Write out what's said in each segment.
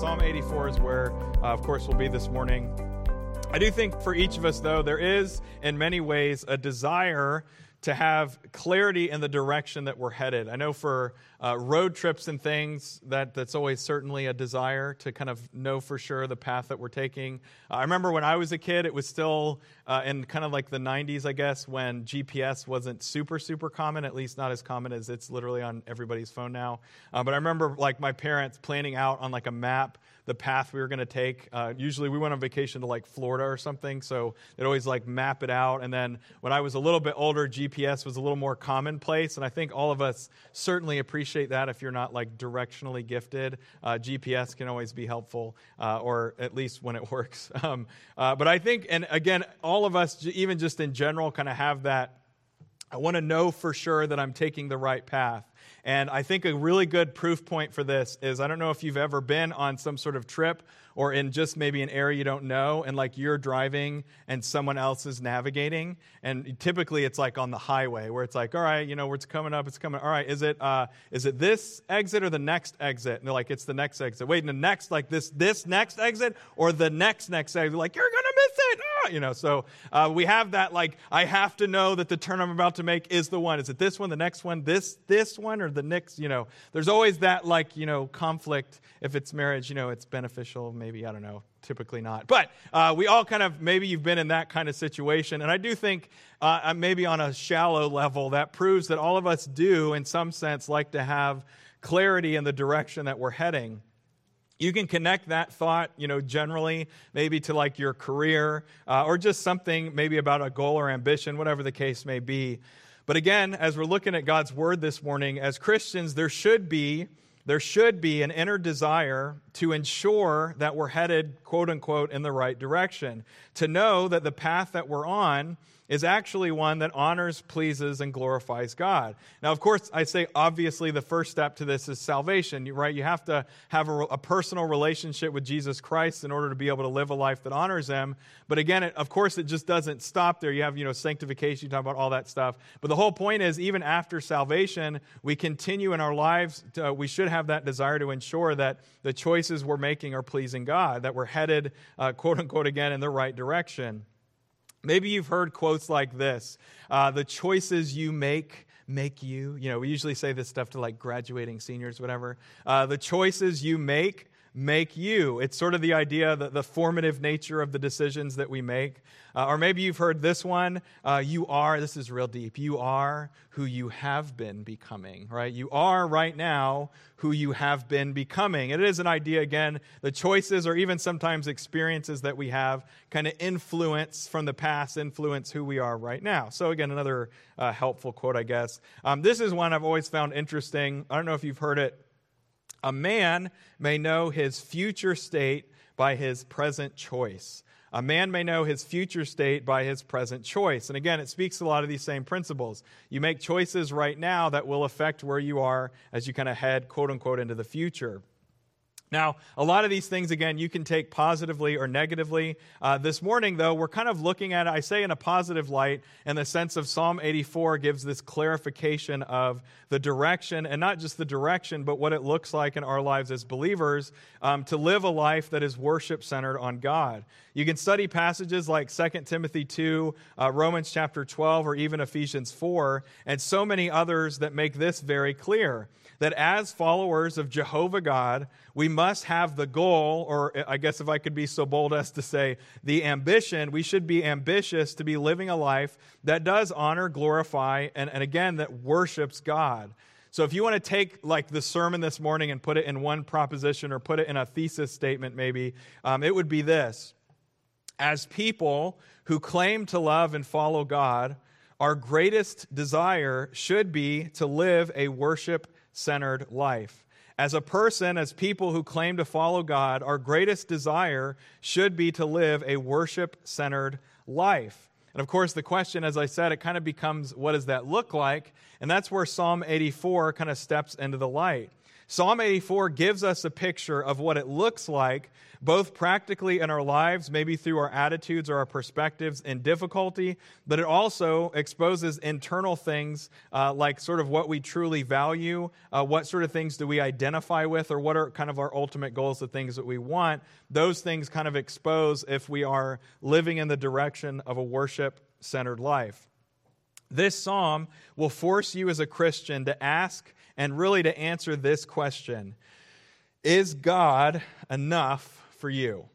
Psalm 84 is where, uh, of course, we'll be this morning. I do think for each of us, though, there is, in many ways, a desire to have clarity in the direction that we're headed. I know for uh, road trips and things, that, that's always certainly a desire to kind of know for sure the path that we're taking. Uh, I remember when I was a kid, it was still uh, in kind of like the 90s, I guess, when GPS wasn't super, super common, at least not as common as it's literally on everybody's phone now. Uh, but I remember like my parents planning out on like a map the path we were going to take. Uh, usually we went on vacation to like Florida or something, so they'd always like map it out. And then when I was a little bit older, GPS was a little more commonplace. And I think all of us certainly appreciate that if you're not like directionally gifted. Uh, GPS can always be helpful, uh, or at least when it works. Um, uh, but I think, and again, all of us, even just in general, kind of have that. I want to know for sure that I'm taking the right path. And I think a really good proof point for this is I don't know if you've ever been on some sort of trip or in just maybe an area you don't know and like you're driving and someone else is navigating and typically it's like on the highway where it's like all right you know where it's coming up it's coming all right is it uh, is it this exit or the next exit? And they're like it's the next exit. Wait and the next like this this next exit or the next next exit? Like you're gonna miss it! Ah! you know so uh, we have that like i have to know that the turn i'm about to make is the one. Is it this one the next one this this one or the next you know? There's always that like you know conflict. If it's marriage you know it's beneficial maybe i don't know typically not. But uh, we all kind of maybe you've been in that kind of situation. And i do think uh, uh maybe on a shallow level that proves that all of us do in some sense like to have clarity in the direction that we're heading. You can connect that thought, you know, generally, maybe to like your career uh, or just something maybe about a goal or ambition, whatever the case may be. But again, as we're looking at God's word this morning, as Christians, there should be there should be an inner desire to ensure that we're headed, quote unquote, in the right direction. To know that the path that we're on is actually one that honors, pleases, and glorifies God. Now, of course, I say obviously the first step to this is salvation, right? You have to have a, a personal relationship with Jesus Christ in order to be able to live a life that honors Him. But again, it, of course, it just doesn't stop there. You have, you know, sanctification, you talk about all that stuff. But the whole point is, even after salvation, we continue in our lives, to, we should have that desire to ensure that the choices we're making are pleasing God, that we're headed, uh, quote unquote, again, in the right direction. Maybe you've heard quotes like this uh, The choices you make make you. You know, we usually say this stuff to like graduating seniors, whatever. Uh, the choices you make make you. It's sort of the idea that the formative nature of the decisions that we make. Uh, or maybe you've heard this one uh, you are, this is real deep, you are who you have been becoming, right? You are right now who you have been becoming. It is an idea, again, the choices or even sometimes experiences that we have kind of influence from the past, influence who we are right now. So, again, another uh, helpful quote, I guess. Um, this is one I've always found interesting. I don't know if you've heard it a man may know his future state by his present choice. A man may know his future state by his present choice. And again, it speaks a lot of these same principles. You make choices right now that will affect where you are as you kind of head, quote unquote, into the future. Now, a lot of these things, again, you can take positively or negatively. Uh, this morning, though, we're kind of looking at it, I say in a positive light, in the sense of Psalm 84 gives this clarification of the direction, and not just the direction, but what it looks like in our lives as believers um, to live a life that is worship centered on God. You can study passages like 2 Timothy 2, uh, Romans chapter 12, or even Ephesians 4, and so many others that make this very clear that as followers of Jehovah God, we must have the goal, or I guess if I could be so bold as to say, the ambition, we should be ambitious to be living a life that does honor, glorify, and, and again, that worships God. So if you want to take like the sermon this morning and put it in one proposition or put it in a thesis statement, maybe, um, it would be this. As people who claim to love and follow God, our greatest desire should be to live a worship centered life. As a person, as people who claim to follow God, our greatest desire should be to live a worship centered life. And of course, the question, as I said, it kind of becomes what does that look like? And that's where Psalm 84 kind of steps into the light. Psalm 84 gives us a picture of what it looks like, both practically in our lives, maybe through our attitudes or our perspectives in difficulty, but it also exposes internal things uh, like sort of what we truly value, uh, what sort of things do we identify with, or what are kind of our ultimate goals, the things that we want. Those things kind of expose if we are living in the direction of a worship centered life. This psalm will force you as a Christian to ask and really to answer this question Is God enough for you?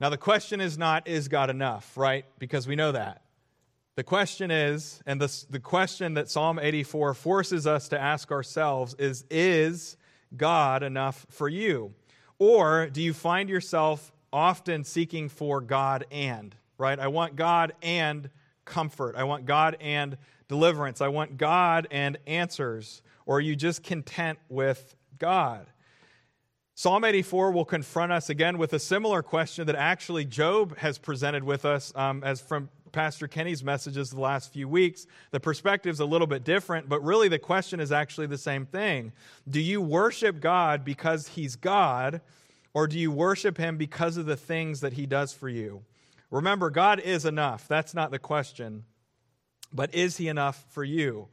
Now, the question is not, Is God enough, right? Because we know that. The question is, and the, the question that Psalm 84 forces us to ask ourselves is Is God enough for you? Or do you find yourself often seeking for God and, right? I want God and comfort. I want God and deliverance. I want God and answers. Or are you just content with God? Psalm 84 will confront us again with a similar question that actually Job has presented with us um, as from Pastor Kenny's messages the last few weeks. The perspective's a little bit different, but really the question is actually the same thing. Do you worship God because he's God, or do you worship him because of the things that he does for you? Remember, God is enough. That's not the question. But is he enough for you?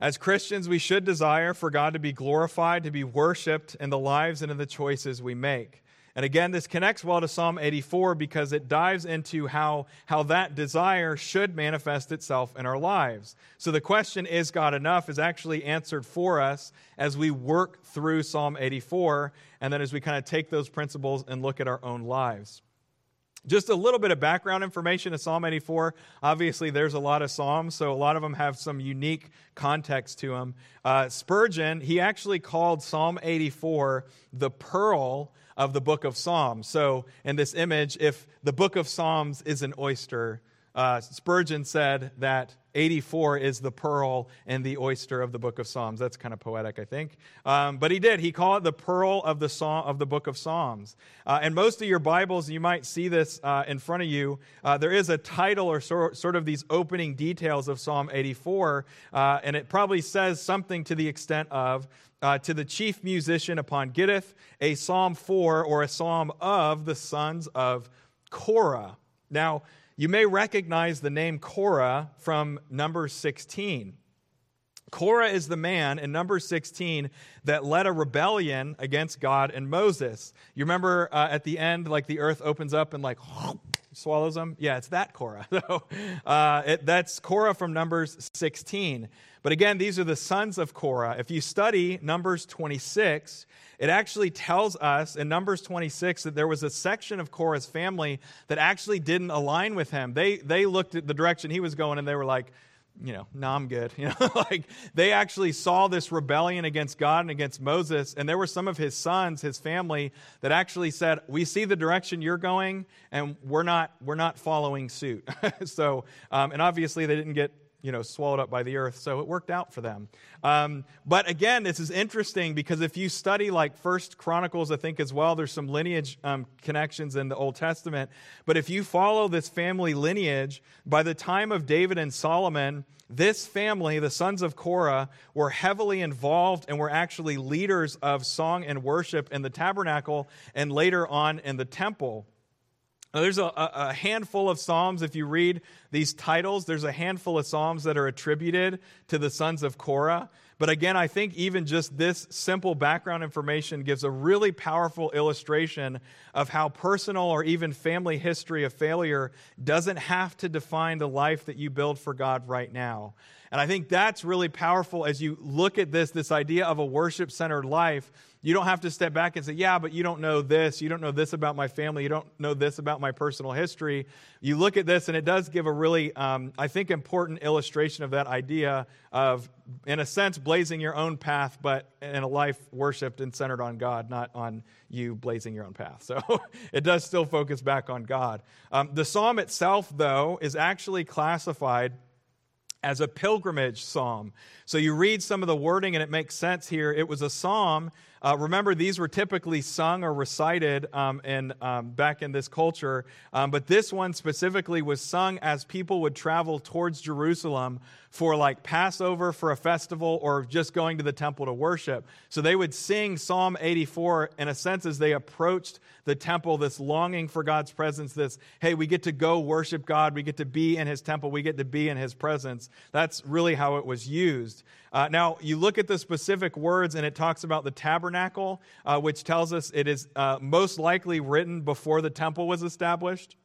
As Christians, we should desire for God to be glorified, to be worshiped in the lives and in the choices we make. And again, this connects well to Psalm 84 because it dives into how, how that desire should manifest itself in our lives. So the question, is God enough, is actually answered for us as we work through Psalm 84, and then as we kind of take those principles and look at our own lives. Just a little bit of background information in Psalm 84. Obviously, there's a lot of Psalms, so a lot of them have some unique context to them. Uh, Spurgeon, he actually called Psalm 84 the pearl of the book of Psalms. So, in this image, if the book of Psalms is an oyster, uh, Spurgeon said that 84 is the pearl and the oyster of the book of Psalms. That's kind of poetic, I think. Um, but he did. He called it the pearl of the, song, of the book of Psalms. Uh, and most of your Bibles, you might see this uh, in front of you. Uh, there is a title or sort, sort of these opening details of Psalm 84. Uh, and it probably says something to the extent of uh, to the chief musician upon Gittith, a psalm for or a psalm of the sons of Korah. Now, you may recognize the name Korah from Numbers 16. Korah is the man in number 16 that led a rebellion against God and Moses. You remember uh, at the end, like the earth opens up and like swallows them? Yeah, it's that Korah. So, uh, it, that's Korah from Numbers 16. But again, these are the sons of Korah. If you study Numbers 26, it actually tells us in Numbers 26 that there was a section of Korah's family that actually didn't align with him. They, they looked at the direction he was going and they were like, you know, no, I'm good. You know, like they actually saw this rebellion against God and against Moses, and there were some of his sons, his family, that actually said, "We see the direction you're going, and we're not, we're not following suit." so, um, and obviously they didn't get you know, swallowed up by the earth. So it worked out for them. Um, but again, this is interesting because if you study like First Chronicles, I think as well, there's some lineage um, connections in the Old Testament. But if you follow this family lineage, by the time of David and Solomon, this family, the sons of Korah, were heavily involved and were actually leaders of song and worship in the tabernacle and later on in the temple. Now, there's a, a, handful of Psalms. If you read these titles, there's a handful of Psalms that are attributed to the sons of Korah. But again, I think even just this simple background information gives a really powerful illustration of how personal or even family history of failure doesn't have to define the life that you build for God right now. And I think that's really powerful as you look at this, this idea of a worship centered life you don't have to step back and say, yeah, but you don't know this. You don't know this about my family. You don't know this about my personal history. You look at this, and it does give a really, um, I think, important illustration of that idea of, in a sense, blazing your own path, but in a life worshiped and centered on God, not on you blazing your own path. So it does still focus back on God. Um, the psalm itself, though, is actually classified as a pilgrimage psalm. So you read some of the wording and it makes sense here. It was a psalm. Uh, remember, these were typically sung or recited um, in, um, back in this culture, um, but this one specifically was sung as people would travel towards Jerusalem for like Passover, for a festival, or just going to the temple to worship. So they would sing Psalm 84 in a sense as they approached the temple, this longing for God's presence, this, hey, we get to go worship God, we get to be in his temple, we get to be in his presence. That's really how it was used. Uh, now, you look at the specific words, and it talks about the tabernacle, uh, which tells us it is uh, most likely written before the temple was established.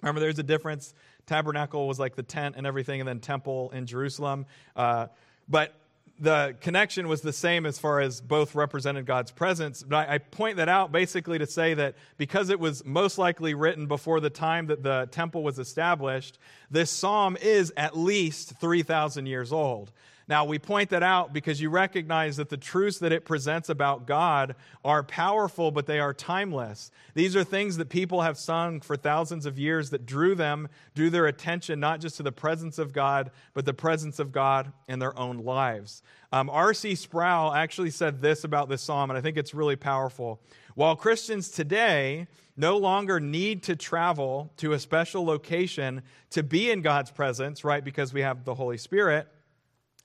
Remember, there's a difference Tabernacle was like the tent and everything, and then temple in Jerusalem. Uh, but the connection was the same as far as both represented God's presence. But I, I, point that out basically to say that because it was most likely written before the time that the temple was established, this psalm is at least 3,000 years old. Now, we point that out because you recognize that the truths that it presents about God are powerful, but they are timeless. These are things that people have sung for thousands of years that drew them, drew their attention not just to the presence of God, but the presence of God in their own lives. Um, R.C. Sproul actually said this about this psalm, and I think it's really powerful. While Christians today no longer need to travel to a special location to be in God's presence, right, because we have the Holy Spirit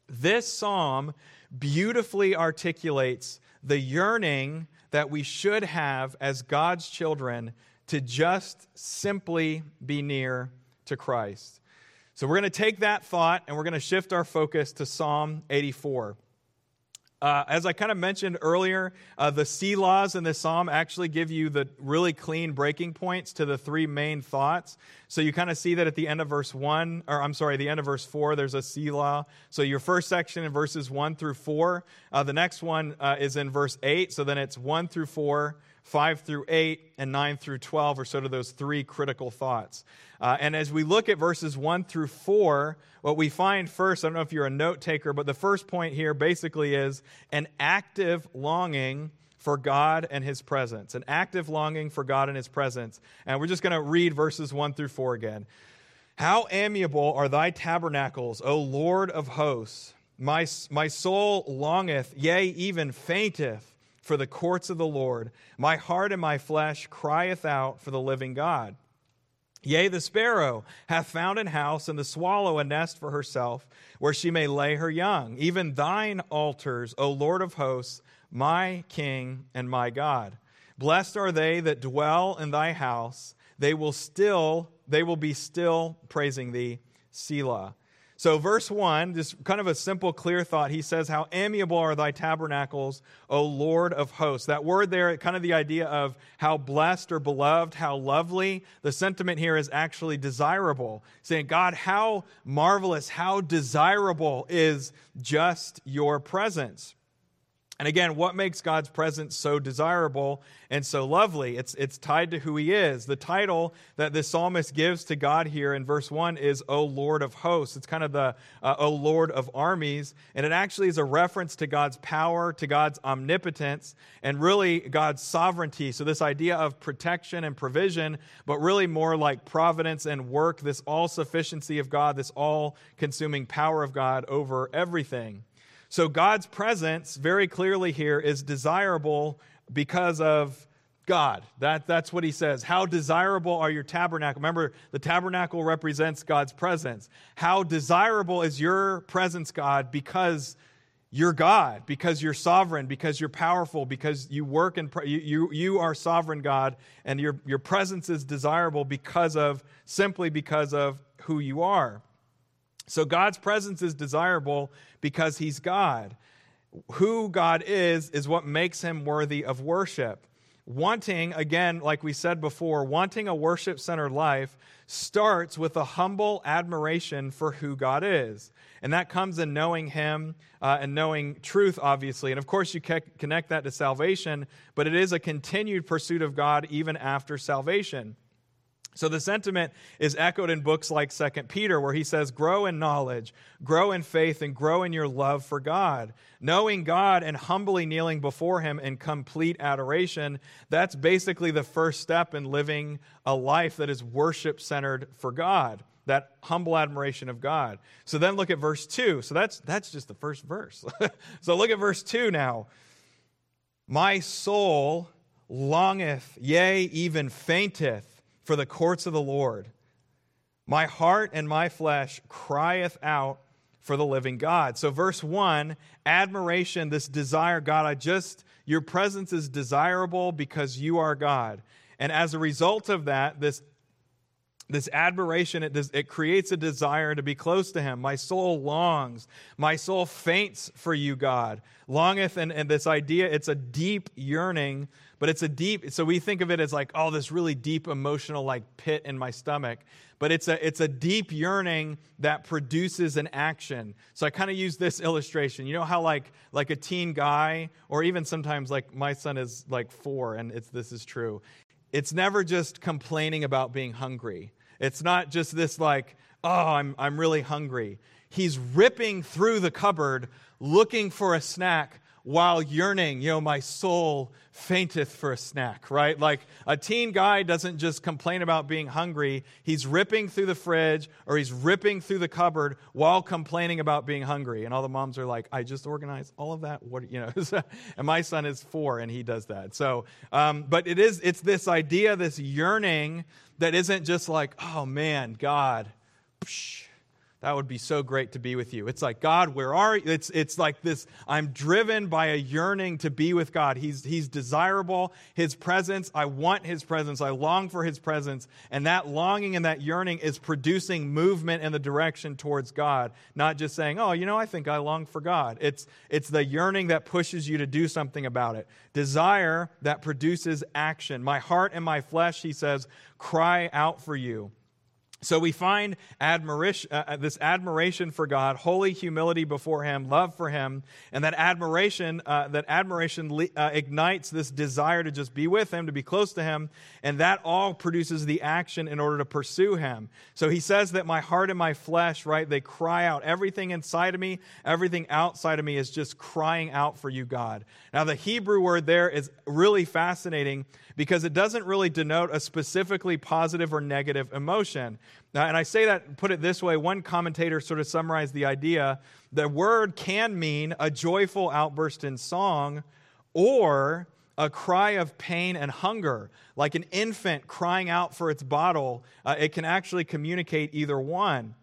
this psalm beautifully articulates the yearning that we should have as God's children to just simply be near to Christ. So we're going to take that thought and we're going to shift our focus to Psalm 84. Uh, as I kind of mentioned earlier, uh, the laws in this psalm actually give you the really clean breaking points to the three main thoughts. So you kind of see that at the end of verse 1, or I'm sorry, the end of verse 4, there's a law. So your first section in verses 1 through 4. Uh, the next one uh, is in verse 8. So then it's 1 through 4, 5 through 8, and 9 through 12 are sort of those three critical thoughts. Uh, and as we look at verses 1 through 4, what we find first, I don't know if you're a note taker, but the first point here basically is an active longing for God and His presence. An active longing for God and His presence. And we're just going to read verses 1 through 4 again. How amiable are thy tabernacles, O Lord of hosts! My, my soul longeth, yea, even fainteth for the courts of the Lord. My heart and my flesh crieth out for the living God. Yea, the sparrow hath found an house, and the swallow a nest for herself, where she may lay her young. Even thine altars, O Lord of hosts, my King and my God. Blessed are they that dwell in thy house. They will still, they will be still praising thee. Selah. So, verse 1, just kind of a simple, clear thought. He says, How amiable are thy tabernacles, O Lord of hosts. That word there, kind of the idea of how blessed or beloved, how lovely. The sentiment here is actually desirable. Saying, God, how marvelous, how desirable is just your presence. And again, what makes God's presence so desirable and so lovely? It's, it's tied to who he is. The title that the psalmist gives to God here in verse 1 is, O Lord of hosts. It's kind of the, uh, O Lord of armies. And it actually is a reference to God's power, to God's omnipotence, and really God's sovereignty. So, this idea of protection and provision, but really more like providence and work, this all sufficiency of God, this all consuming power of God over everything. So God's presence, very clearly here, is desirable because of God. That, that's what he says. How desirable are your tabernacle? Remember, the tabernacle represents God's presence. How desirable is your presence, God, because you're God, because you're sovereign, because you're powerful, because you work and you, you, you are sovereign, God, and your, your presence is desirable because of, simply because of who you are. So God's presence is desirable because he's God. Who God is, is what makes him worthy of worship. Wanting, again, like we said before, wanting a worship centered life starts with a humble admiration for who God is. And that comes in knowing Him uh, and knowing truth, obviously. And of course, you connect that to salvation, but it is a continued pursuit of God even after salvation. So the sentiment is echoed in books like 2 Peter, where he says, Grow in knowledge, grow in faith, and grow in your love for God. Knowing God and humbly kneeling before him in complete adoration, that's basically the first step in living a life that is worship centered for God. that humble admiration of God. So then look at verse 2. So that's that's just the first verse. so look at verse 2 now. My soul longeth, yea, even fainteth for the courts of the Lord. My heart and my flesh crieth out for the living God. So, verse 1, admiration, this desire, God, I just, your presence is desirable because you are God. And as a result of that, this this admiration it, does, it creates a desire to be close to him my soul longs my soul faints for you god longeth and, and this idea it's a deep yearning but it's a deep so we think of it as like oh this really deep emotional like pit in my stomach. But it's a it's a deep yearning that produces an action. So i kind of use this illustration. You know how like like a teen guy or even sometimes like my son is like four and it's this is true. It's never just complaining about being hungry. It's not just this like oh i'm i'm really hungry. He's ripping through the cupboard looking for a snack while yearning, you know, my soul fainteth for a snack, right? Like a teen guy doesn't just complain about being hungry. He's ripping through the fridge or he's ripping through the cupboard while complaining about being hungry. And all the moms are like, I just organized all of that. What, you know, and my son is four and he does that. So, um, but it is, it's this idea, this yearning that isn't just like, oh man, God, psh, that would be so great to be with you. It's like, God, where are you? It's, it's like this I'm driven by a yearning to be with God. He's, he's desirable. His presence, I want His presence. I long for His presence. And that longing and that yearning is producing movement in the direction towards God, not just saying, oh, you know, I think I long for God. It's, it's the yearning that pushes you to do something about it. Desire that produces action. My heart and my flesh, He says, cry out for you. So we find admiration, uh, uh, this admiration for God, holy humility before Him, love for Him, and that admiration, uh, that admiration le- uh, ignites this desire to just be with Him, to be close to Him, and that all produces the action in order to pursue Him. So he says that my heart and my flesh, right, they cry out. Everything inside of me, everything outside of me is just crying out for you, God. Now the Hebrew word there is really fascinating because it doesn't really denote a specifically positive or negative emotion. Now, and I say that, put it this way, one commentator sort of summarized the idea the word can mean a joyful outburst in song or a cry of pain and hunger, like an infant crying out for its bottle. Uh, it can actually communicate either one.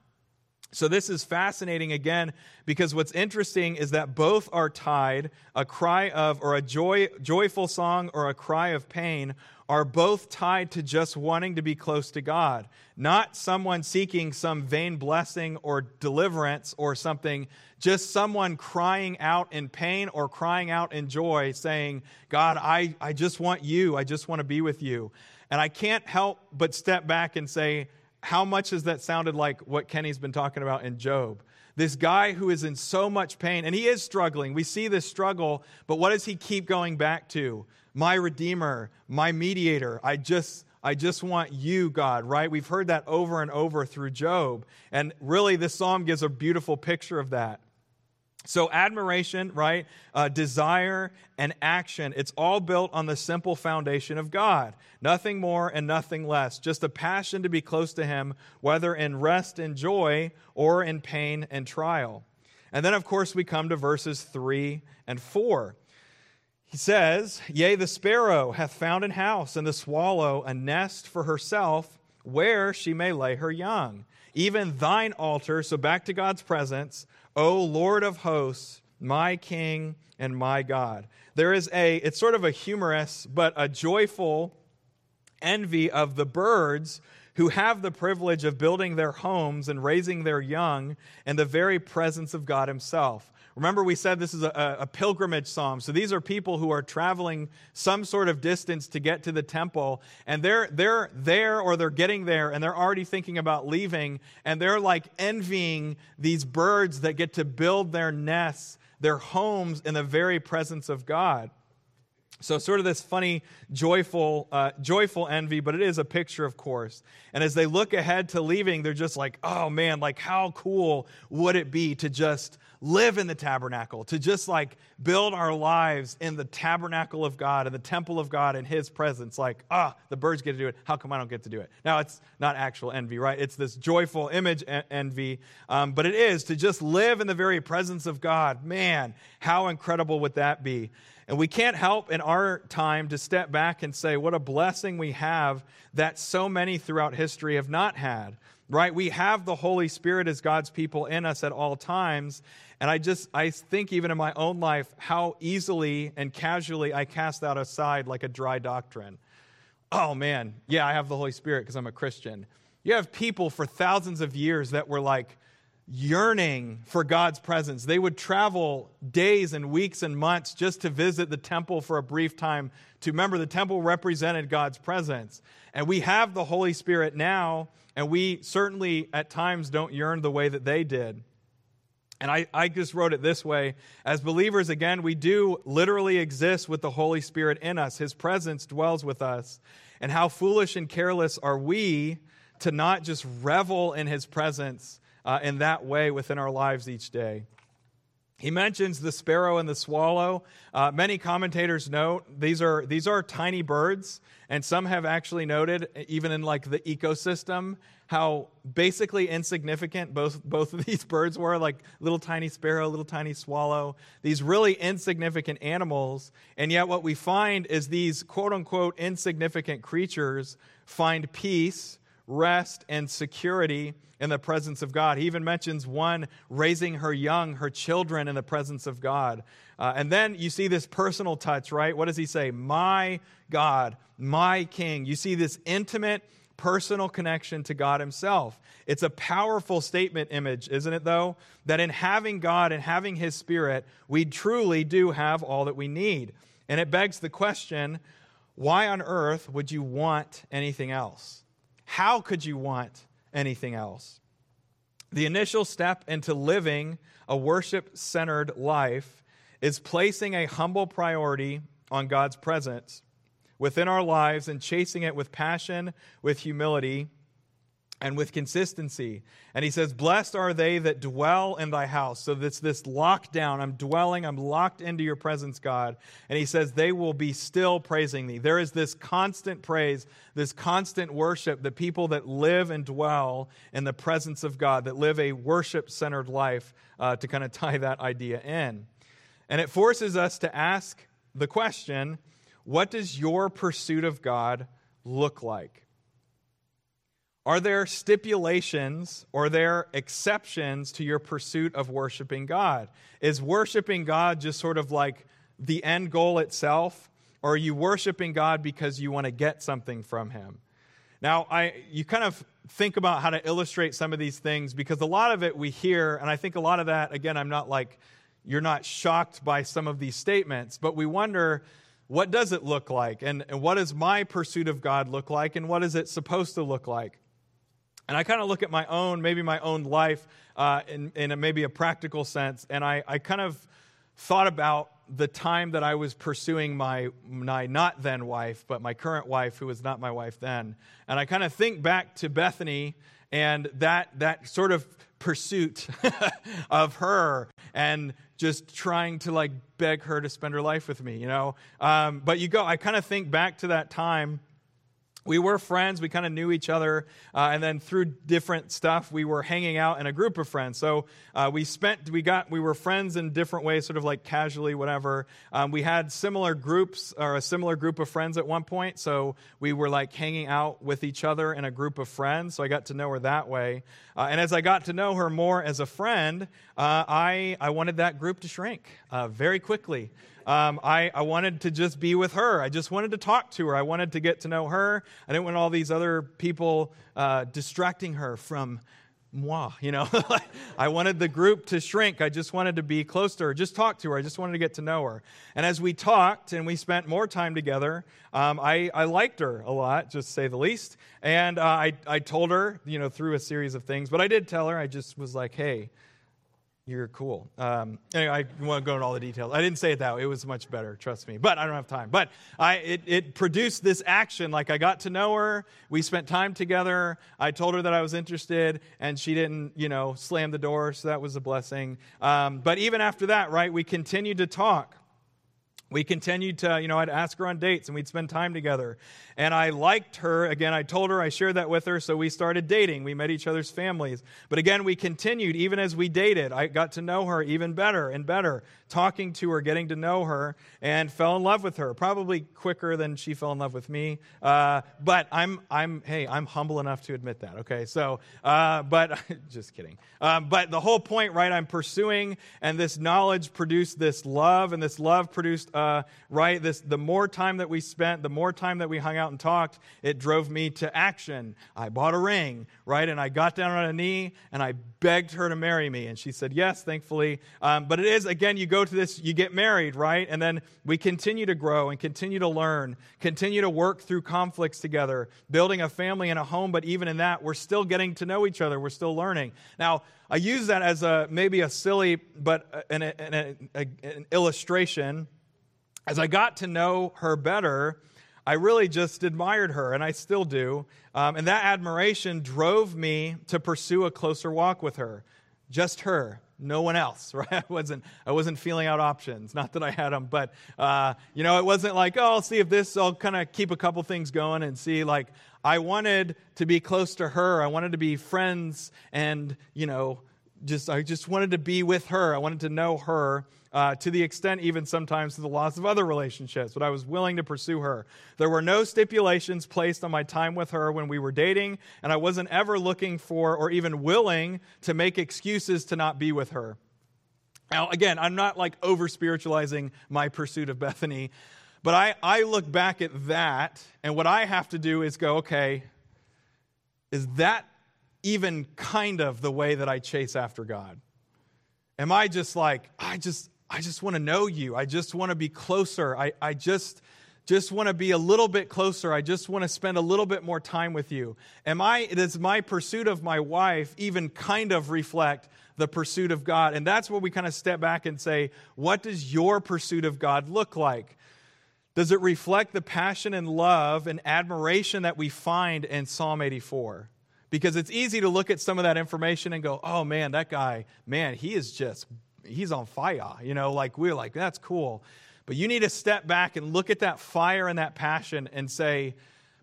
So, this is fascinating again because what's interesting is that both are tied. A cry of, or a joy, joyful song, or a cry of pain are both tied to just wanting to be close to God, not someone seeking some vain blessing or deliverance or something, just someone crying out in pain or crying out in joy, saying, God, I, I just want you. I just want to be with you. And I can't help but step back and say, how much has that sounded like what Kenny's been talking about in Job? This guy who is in so much pain, and he is struggling. We see this struggle, but what does he keep going back to? My Redeemer, my mediator. I just, I just want you, God, right? We've heard that over and over through Job. And really, this psalm gives a beautiful picture of that. So, admiration, right? Uh, desire and action, it's all built on the simple foundation of God. Nothing more and nothing less. Just a passion to be close to Him, whether in rest and joy or in pain and trial. And then, of course, we come to verses 3 and 4. He says, Yea, the sparrow hath found an house, and the swallow a nest for herself, where she may lay her young. Even thine altar, so back to God's presence O Lord of hosts, my King and my God. There is a, it's sort of a humorous, but a joyful envy of the birds who have the privilege of building their homes and raising their young in the very presence of God Himself. Remember, we said this is a, a, pilgrimage psalm. So these are people who are traveling some sort of distance to get to the temple, and they're, they're there or they're getting there, and they're already thinking about leaving, and they're like envying these birds that get to build their nests, their homes in the very presence of God. So, sort of this funny, joyful, uh, joyful envy, but it is a picture, of course. And as they look ahead to leaving, they're just like, oh man, like how cool would it be to just live in the tabernacle, to just like build our lives in the tabernacle of God, in the temple of God, in His presence. Like, ah, the birds get to do it. How come I don't get to do it? Now, it's not actual envy, right? It's this joyful image envy, um, but it is to just live in the very presence of God. Man, how incredible would that be? And we can't help in our time to step back and say, what a blessing we have that so many throughout history have not had, right? We have the Holy Spirit as God's people in us at all times. And I just, I think even in my own life, how easily and casually I cast that aside like a dry doctrine. Oh man, yeah, I have the Holy Spirit because I'm a Christian. You have people for thousands of years that were like, yearning for God's presence. They would travel days and weeks and months just to visit the temple for a brief time to remember the temple represented God's presence. And we have the Holy Spirit now, and we certainly at times don't yearn the way that they did. And I, I just wrote it this way As believers, again, we do literally exist with the Holy Spirit in us. His presence dwells with us. And how foolish and careless are we to not just revel in His presence uh, in that way within our lives each day. He mentions the sparrow and the swallow. Uh, many commentators note these are these are tiny birds, and some have actually noted, even in like the ecosystem, how basically insignificant both both of these birds were. Like little tiny sparrow, little tiny swallow. These really insignificant animals, and yet what we find is these quote unquote insignificant creatures find peace, rest, and security in the presence of God. He even mentions one raising her young, her children in the presence of God. Uh, and then you see this personal touch, right? What does he say? My God, my King. You see this intimate, personal connection to God Himself. It's a powerful statement image, isn't it, though? That in having God and having His Spirit, we truly do have all that we need. And it begs the question why on earth would you want anything else? How could you want anything else. The initial step into living a worship centered life is placing a humble priority on God's presence within our lives and chasing it with passion, with humility, and with consistency. And he says, Blessed are they that dwell in thy house. So it's this lockdown. I'm dwelling, I'm locked into your presence, God. And he says, They will be still praising thee. There is this constant praise, this constant worship, the people that live and dwell in the presence of God, that live a worship centered life, uh, to kind of tie that idea in. And it forces us to ask the question what does your pursuit of God look like? Are there stipulations or there exceptions to your pursuit of worshiping God? Is worshiping God just sort of like the end goal itself? Or are you worshiping God because you want to get something from Him? Now, I, you kind of think about how to illustrate some of these things because a lot of it we hear, and I think a lot of that, again, I'm not like, you're not shocked by some of these statements, but we wonder what does it look like? And, and what does my pursuit of God look like? And what is it supposed to look like? And I kind of look at my own, maybe my own life uh, in, in a, maybe a practical sense, and I, I kind of thought about the time that I was pursuing my, my not then wife, but my current wife, who was not my wife then. And I kind of think back to Bethany and that, that sort of pursuit of her and just trying to like beg her to spend her life with me, you know? Um, but you go, I kind of think back to that time we were friends. We kind of knew each other. Uh, and then through different stuff, we were hanging out in a group of friends. So uh, we spent, we got, we were friends in different ways, sort of like casually, whatever. Um, we had similar groups or a similar group of friends at one point. So we were like hanging out with each other in a group of friends. So I got to know her that way. Uh, and as I got to know her more as a friend, uh, I, I wanted that group to shrink uh, very quickly um, I, I wanted to just be with her. I just wanted to talk to her. I wanted to get to know her. I didn't want all these other people uh, distracting her from moi, you know. I wanted the group to shrink. I just wanted to be close to her, just talk to her. I just wanted to get to know her. And as we talked and we spent more time together, um, I, I liked her a lot, just to say the least. And uh, I, I told her, you know, through a series of things, but I did tell her, I just was like, hey, You're cool. Um, anyway, I won't go into all the details. I didn't say it that way. It was much better, trust me. But I don't have time. But I, it, it produced this action. Like I got to know her. We spent time together. I told her that I was interested, and she didn't, you know, slam the door. So that was a blessing. Um, but even after that, right, we continued to talk we continued to, you know, I'd ask her on dates and we'd spend time together. And I liked her. Again, I told her, I shared that with her, so we started dating. We met each other's families. But again, we continued, even as we dated. I got to know her even better and better, talking to her, getting to know her, and fell in love with her. Probably quicker than she fell in love with me. Uh, but I'm, I'm, hey, I'm humble enough to admit that, okay? So, uh, but, just kidding. Um, but the whole point, right, I'm pursuing, and this knowledge produced this love, and this love produced, uh, right, this, the more time that we spent, the more time that we hung out and talked, it drove me to action. I bought a ring, right? And I got down on a knee and I begged her to marry me. And she said yes, thankfully. Um, but it is, again, you go to this, you get married, right? And then we continue to grow and continue to learn, continue to work through conflicts together, building a family and a home. But even in that, we're still getting to know each other. We're still learning. Now, I use that as a maybe a silly, but an, an, an illustration. As I got to know her better, I really just admired her, and I still do. Um, and that admiration drove me to pursue a closer walk with her. Just her, no one else, right? I wasn't, I wasn't feeling out options. Not that I had them, but, uh, you know, it wasn't like, oh, I'll see if this, I'll kind of keep a couple things going and see. Like, I wanted to be close to her. I wanted to be friends and, you know, just, I just wanted to be with her. I wanted to know her uh, to the extent even sometimes to the loss of other relationships, but I was willing to pursue her. There were no stipulations placed on my time with her when we were dating, and I wasn't ever looking for or even willing to make excuses to not be with her. Now, again, I'm not like over spiritualizing my pursuit of Bethany, but I, I look back at that, and what I have to do is go, okay, is that even kind of the way that I chase after God? Am I just like, I just, I just want to know you. I just want to be closer. I, I just, just want to be a little bit closer. I just want to spend a little bit more time with you. Am I, does my pursuit of my wife even kind of reflect the pursuit of God? And that's where we kind of step back and say, what does your pursuit of God look like? Does it reflect the passion and love and admiration that we find in Psalm 84? Because it's easy to look at some of that information and go, oh man, that guy, man, he is just he's on fire. You know, like we're like, that's cool. But you need to step back and look at that fire and that passion and say,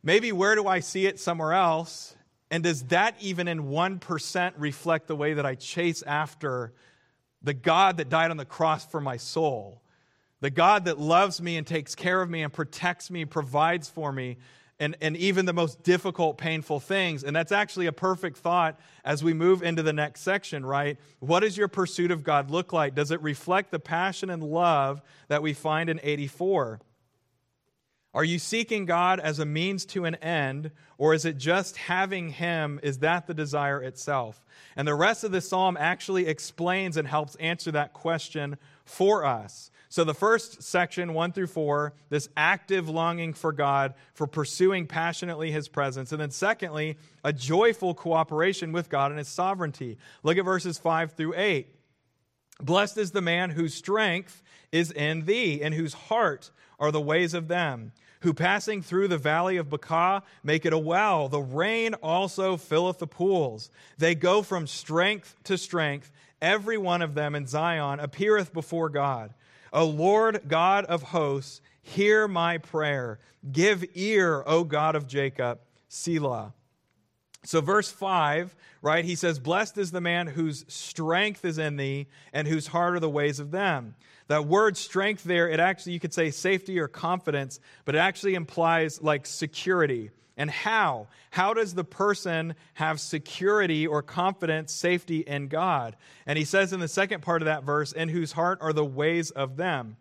maybe where do I see it somewhere else? And does that even in 1% reflect the way that I chase after the God that died on the cross for my soul? The God that loves me and takes care of me and protects me, provides for me, and, and even the most difficult, painful things. And that's actually a perfect thought as we move into the next section, right? What does your pursuit of God look like? Does it reflect the passion and love that we find in 84? Are you seeking God as a means to an end, or is it just having Him? Is that the desire itself? And the rest of the psalm actually explains and helps answer that question for us. So, the first section, one through four, this active longing for God, for pursuing passionately his presence. And then, secondly, a joyful cooperation with God and his sovereignty. Look at verses five through eight. Blessed is the man whose strength is in thee, and whose heart are the ways of them. Who passing through the valley of Baca make it a well. The rain also filleth the pools. They go from strength to strength. Every one of them in Zion appeareth before God. O Lord God of hosts, hear my prayer. Give ear, O God of Jacob. Selah. So, verse 5, right, he says, Blessed is the man whose strength is in thee and whose heart are the ways of them. That word strength there, it actually, you could say safety or confidence, but it actually implies like security. And how? How does the person have security or confidence, safety in God? And he says in the second part of that verse, in whose heart are the ways of them.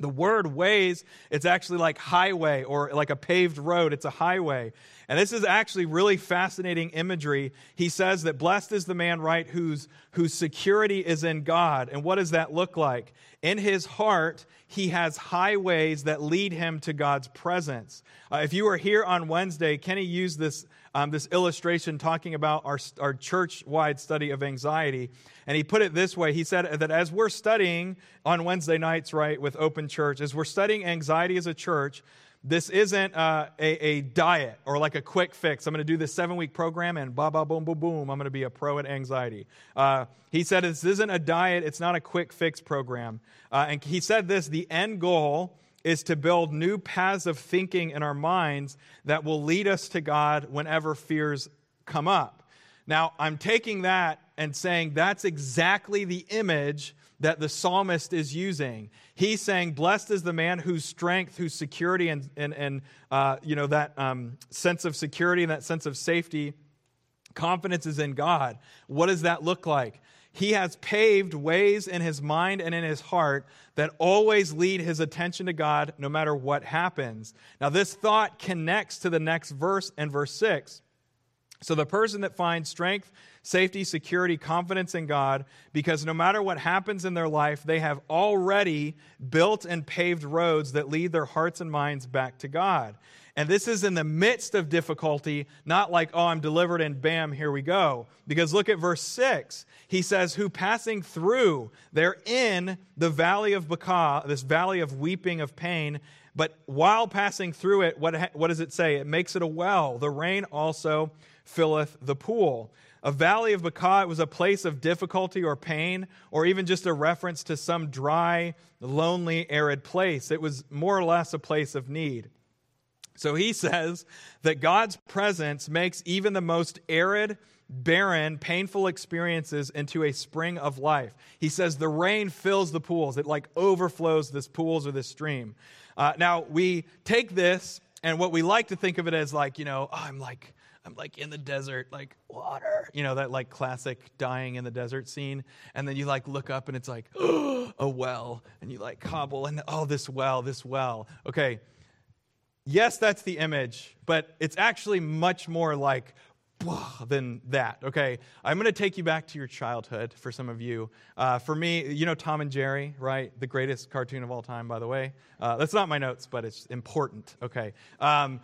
The word ways, it's actually like highway or like a paved road. It's a highway. And this is actually really fascinating imagery. He says that blessed is the man, right, whose, whose security is in God. And what does that look like? In his heart, he has highways that lead him to God's presence. Uh, if you were here on Wednesday, Kenny used this um, this illustration talking about our, our church wide study of anxiety. And he put it this way He said that as we're studying on Wednesday nights, right, with Open Church, as we're studying anxiety as a church, this isn't uh, a, a, diet or like a quick fix. I'm going to do this seven week program and ba ba boom boom boom. I'm going to be a pro at anxiety. Uh, he said this isn't a diet. It's not a quick fix program. Uh, and he said this: the end goal is to build new paths of thinking in our minds that will lead us to God whenever fears come up. Now, I'm taking that and saying that's exactly the image that the psalmist is using. He's saying, Blessed is the man whose strength, whose security, and, and, and uh, you know, that um, sense of security and that sense of safety, confidence is in God. What does that look like? He has paved ways in his mind and in his heart that always lead his attention to God no matter what happens. Now, this thought connects to the next verse and verse 6. So, the person that finds strength, safety, security, confidence in God, because no matter what happens in their life, they have already built and paved roads that lead their hearts and minds back to God. And this is in the midst of difficulty, not like, oh, I'm delivered and bam, here we go. Because look at verse 6. He says, Who passing through, they're in the valley of Baca, this valley of weeping, of pain. But while passing through it, what, what does it say? It makes it a well. The rain also filleth the pool. A valley of Baca, it was a place of difficulty or pain, or even just a reference to some dry, lonely, arid place. It was more or less a place of need. So he says that God's presence makes even the most arid, barren, painful experiences into a spring of life. He says the rain fills the pools, it like overflows this pools or this stream. Uh, now, we take this, and what we like to think of it as like, you know, oh, I'm like, I'm like in the desert, like water, you know, that like classic dying in the desert scene. And then you like look up and it's like, oh, a well. And you like hobble and, oh, this well, this well. Okay, yes, that's the image, but it's actually much more like than that. Okay, I'm going to take you back to your childhood for some of you. Uh, for me, you know Tom and Jerry, right? The greatest cartoon of all time, by the way. Uh, that's not my notes, but it's important. Okay. Um,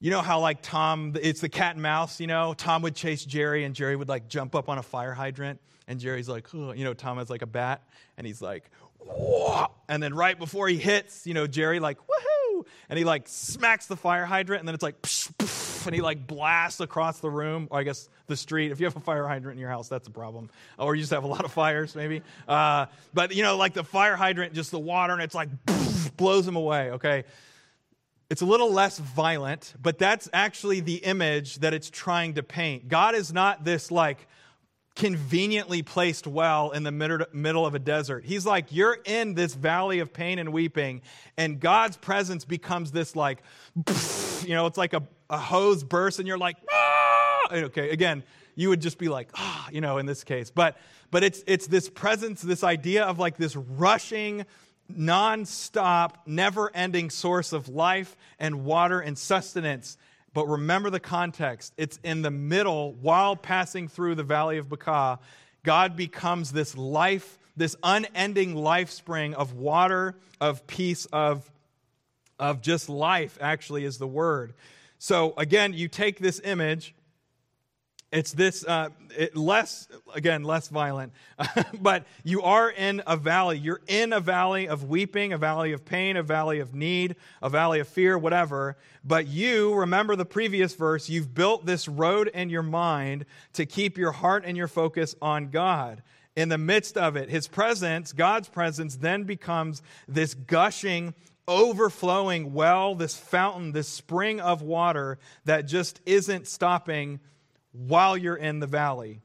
you know how like Tom, it's the cat and mouse. You know, Tom would chase Jerry, and Jerry would like jump up on a fire hydrant, and Jerry's like, you know, Tom has like a bat, and he's like, Whoa. and then right before he hits, you know, Jerry like, woohoo and he like smacks the fire hydrant, and then it's like, psh, psh, and he like blasts across the room, or I guess the street. If you have a fire hydrant in your house, that's a problem. Or you just have a lot of fires, maybe. Uh, but you know, like the fire hydrant, just the water, and it's like psh, blows him away. Okay. It's a little less violent, but that's actually the image that it's trying to paint. God is not this like conveniently placed well in the middle of a desert. He's like, You're in this valley of pain and weeping, and God's presence becomes this, like, you know, it's like a, a hose burst, and you're like, ah! okay, again, you would just be like, ah, you know, in this case. But but it's it's this presence, this idea of like this rushing, non-stop, never-ending source of life and water and sustenance but remember the context. It's in the middle, while passing through the valley of Baca, God becomes this life, this unending life spring of water, of peace, of, of just life, actually, is the word. So again, you take this image it's this uh, it less again less violent. But you are in a valley. You're in a valley of weeping a valley of pain a valley of need a valley of fear whatever. But you remember the previous verse you've built this road in your mind to keep your heart and your focus on god. In the midst of it his presence god's presence then becomes this gushing overflowing well this fountain this spring of water that just isn't stopping while you're in the valley.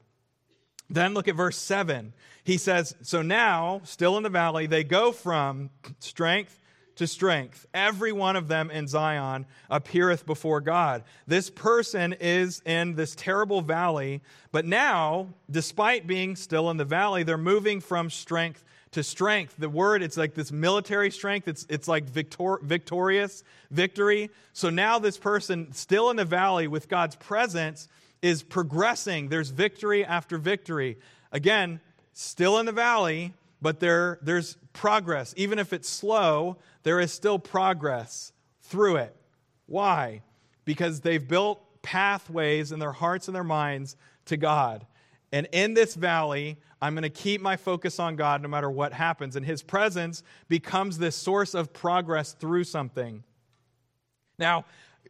Then look at verse 7. He says, So now, still in the valley, they go from strength to strength. Every one of them in Zion appeareth before God. This person is in this terrible valley, but now, despite being still in the valley, they're moving from strength to strength. The word, it's like this military strength. It's, it's like victor, victorious, victory. So now this person, still in the valley with God's presence, is progressing. There's victory after victory. Again, still in the valley, but there, there's progress. Even if it's slow, there is still progress through it. Why? Because they've built pathways in their hearts and their minds to God. And in this valley, I'm going to keep my focus on God no matter what happens. And His presence becomes this source of progress through something. Now,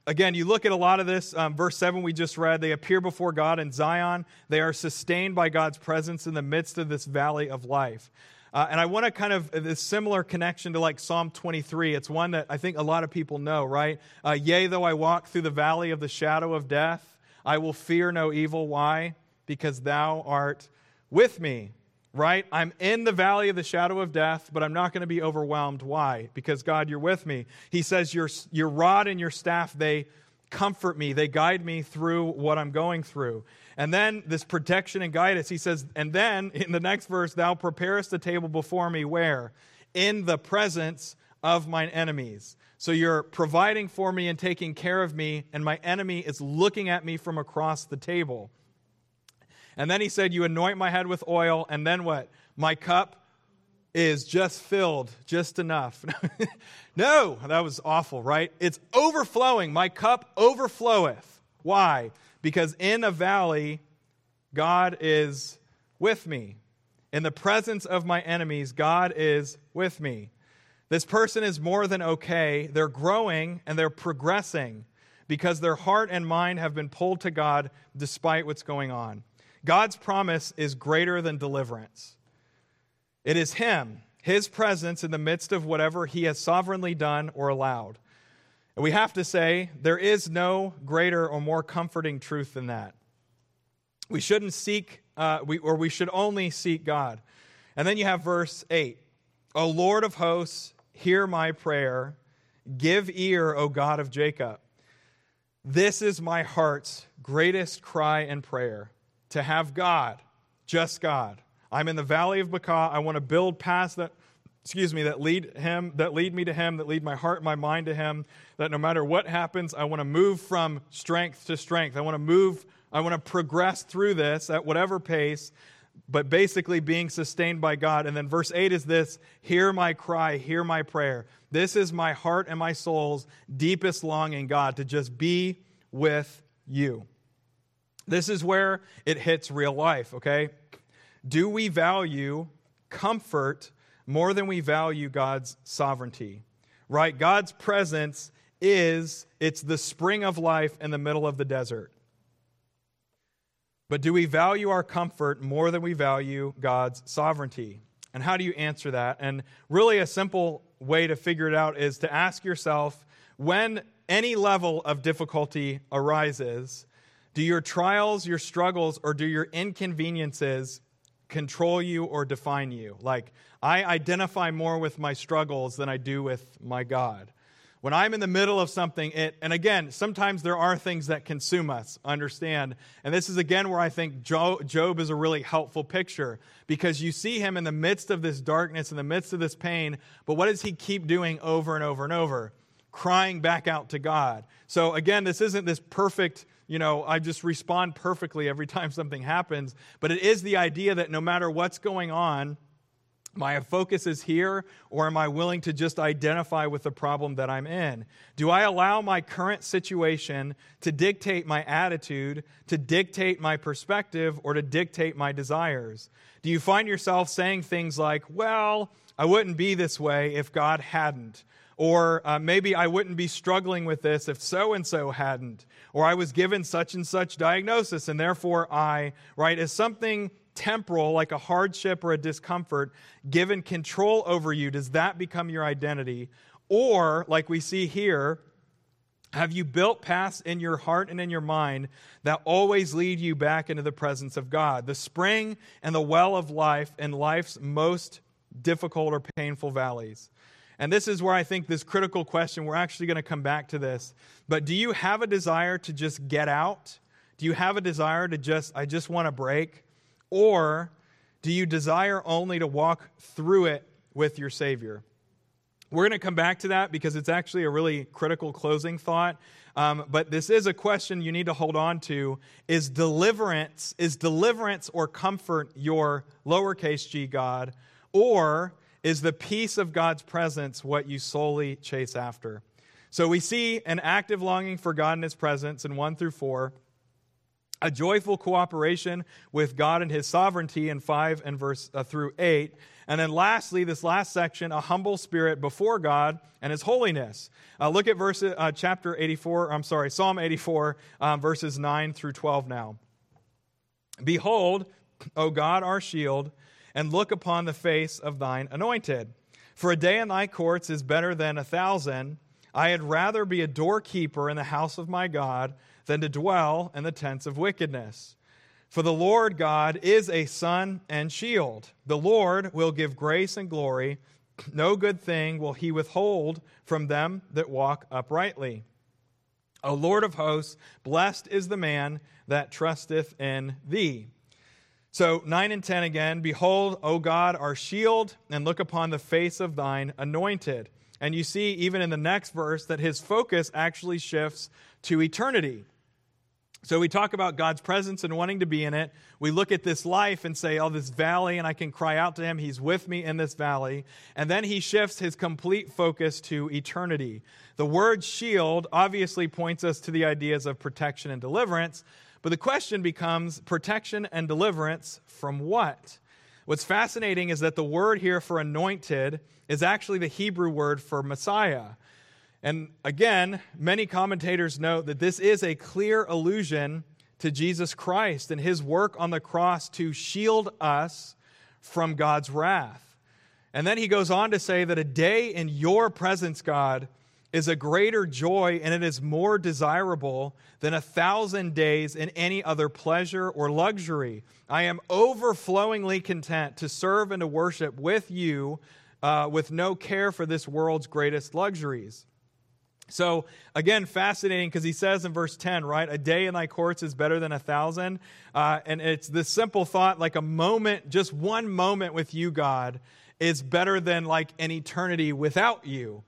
again, you look at a lot of this. Um, verse 7 we just read, they appear before God in Zion. They are sustained by God's presence in the midst of this valley of life. Uh, and I want to kind of this similar connection to like Psalm 23. It's one that I think a lot of people know, right? Uh, Yea, though I walk through the valley of the shadow of death, I will fear no evil. Why? Because thou art with me, right? I'm in the valley of the shadow of death, but I'm not going to be overwhelmed. Why? Because God, you're with me. He says, Your, your rod and your staff, they comfort me, they guide me through what I'm going through. And then this protection and guidance, he says, and then in the next verse, thou preparest the table before me where? In the presence of mine enemies. So you're providing for me and taking care of me, and my enemy is looking at me from across the table. And then he said, You anoint my head with oil, and then what? My cup is just filled, just enough. no, that was awful, right? It's overflowing. My cup overfloweth. Why? Because in a valley, God is with me. In the presence of my enemies, God is with me. This person is more than okay. They're growing and they're progressing because their heart and mind have been pulled to God despite what's going on. God's promise is greater than deliverance. It is Him, His presence in the midst of whatever He has sovereignly done or allowed. And we have to say, there is no greater or more comforting truth than that. We shouldn't seek, uh, we, or we should only seek God. And then you have verse 8 O Lord of hosts, hear my prayer. Give ear, O God of Jacob. This is my heart's greatest cry and prayer to have God, just God. I'm in the valley of Baca. I want to build paths that excuse me, that lead him, that lead me to him, that lead my heart and my mind to him, that no matter what happens, I want to move from strength to strength. I want to move, I want to progress through this at whatever pace, but basically being sustained by God. And then verse 8 is this Hear my cry, hear my prayer. This is my heart and my soul's deepest longing, God, to just be with you. This is where it hits real life, okay? Do we value comfort more than we value God's sovereignty. Right? God's presence is it's the spring of life in the middle of the desert. But do we value our comfort more than we value God's sovereignty? And how do you answer that? And really, a simple way to figure it out is to ask yourself when any level of difficulty arises, do your trials, your struggles, or do your inconveniences control you or define you. Like, I identify more with my struggles than I do with my God. When I'm in the middle of something, it, and again, sometimes there are things that consume us, understand. And this is again where I think Job is a really helpful picture because you see him in the midst of this darkness, in the midst of this pain, but what does he keep doing over and over and over? Crying back out to God. So again, this isn't this perfect you know, I just respond perfectly every time something happens. But it is the idea that no matter what's going on, my focus is here, or am I willing to just identify with the problem that I'm in? Do I allow my current situation to dictate my attitude, to dictate my perspective, or to dictate my desires? Do you find yourself saying things like, well, I wouldn't be this way if God hadn't? Or uh, maybe I wouldn't be struggling with this if so and so hadn't. Or I was given such and such diagnosis and therefore I, right? Is something temporal, like a hardship or a discomfort, given control over you? Does that become your identity? Or, like we see here, have you built paths in your heart and in your mind that always lead you back into the presence of God? The spring and the well of life in life's most difficult or painful valleys. And this is where I think this critical question, we're actually going to come back to this. But do you have a desire to just get out? Do you have a desire to just, I just want to break? Or do you desire only to walk through it with your Savior? We're going to come back to that because it's actually a really critical closing thought. Um, but this is a question you need to hold on to. Is deliverance, is deliverance or comfort your lowercase g God? Or is the peace of God's presence what you solely chase after? So we see an active longing for God and his presence in 1 through 4, a joyful cooperation with God and his sovereignty in 5 and verse uh, through 8, and then lastly, this last section, a humble spirit before God and his holiness. Uh, look at verse uh, chapter 84, I'm sorry, Psalm 84, um, verses 9 through 12 now. Behold, O God, our shield, and look upon the face of thine anointed. For a day in thy courts is better than a thousand. I had rather be a doorkeeper in the house of my God than to dwell in the tents of wickedness. For the Lord God is a sun and shield. The Lord will give grace and glory. No good thing will he withhold from them that walk uprightly. O Lord of hosts, blessed is the man that trusteth in thee. So, 9 and 10 again Behold, O God, our shield, and look upon the face of thine anointed. And you see, even in the next verse, that his focus actually shifts to eternity. So we talk about God's presence and wanting to be in it. We look at this life and say, oh, this valley, and I can cry out to him. He's with me in this valley. And then he shifts his complete focus to eternity. The word shield obviously points us to the ideas of protection and deliverance, but the question becomes protection and deliverance from what? What's fascinating is that the word here for anointed is actually the Hebrew word for Messiah. And again, many commentators note that this is a clear allusion to Jesus Christ and his work on the cross to shield us from God's wrath. And then he goes on to say that a day in your presence, God, is a greater joy and it is more desirable than a thousand days in any other pleasure or luxury. I am overflowingly content to serve and to worship with you uh, with no care for this world's greatest luxuries. So, again, fascinating because he says in verse 10, right? A day in thy courts is better than a thousand. Uh, and it's this simple thought like a moment, just one moment with you, God, is better than like an eternity without you.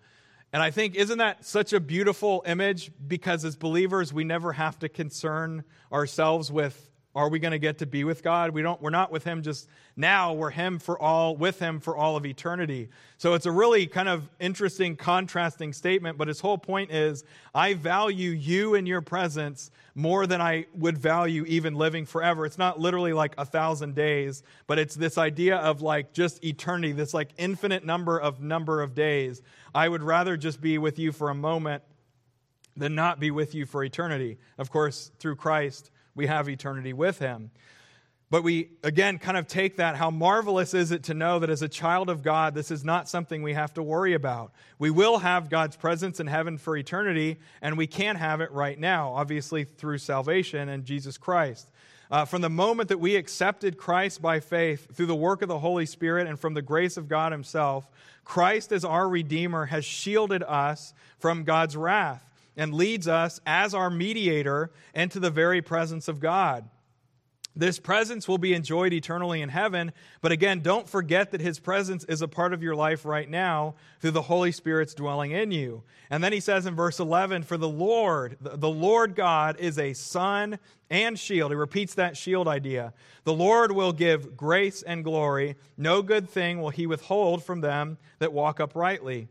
And I think, isn't that such a beautiful image? Because as believers, we never have to concern ourselves with are we going to get to be with God? We don't, we're not with Him just now, we're Him for all, with Him for all of eternity. So it's a really kind of interesting, contrasting statement, but his whole point is I value you and your presence more than I would value even living forever. It's not literally like a thousand days, but it's this idea of like just eternity, this like infinite number of number of days. I would rather just be with you for a moment than not be with you for eternity. Of course, through Christ we have eternity with him. But we, again, kind of take that. How marvelous is it to know that as a child of God, this is not something we have to worry about. We will have God's presence in heaven for eternity, and we can have it right now, obviously through salvation and Jesus Christ. Uh, from the moment that we accepted Christ by faith through the work of the Holy Spirit and from the grace of God Himself, Christ as our Redeemer has shielded us from God's wrath and leads us as our mediator into the very presence of God. This presence will be enjoyed eternally in heaven, but again, don't forget that His presence is a part of your life right now through the Holy Spirit's dwelling in you. And then He says in verse 11, For the Lord, the Lord God, is a sun and shield. He repeats that shield idea. The Lord will give grace and glory. No good thing will He withhold from them that walk uprightly.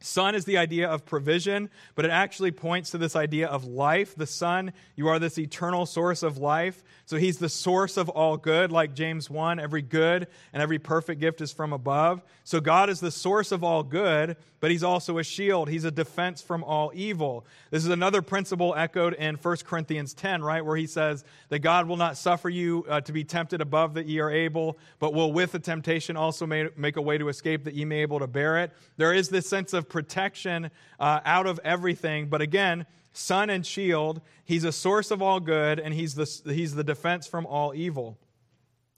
Sun is the idea of provision, but it actually points to this idea of life. The Son, you are this eternal source of life. So he's the source of all good, like James 1. Every good and every perfect gift is from above. So God is the source of all good, but he's also a shield. He's a defense from all evil. This is another principle echoed in 1 Corinthians 10, right, where he says that God will not suffer you uh, to be tempted above that ye are able, but will with the temptation also make a way to escape that ye may be able to bear it. There is this sense of protection uh, out of everything. But again, sun and shield, he's a source of all good, and he's the, he's the defense from all evil.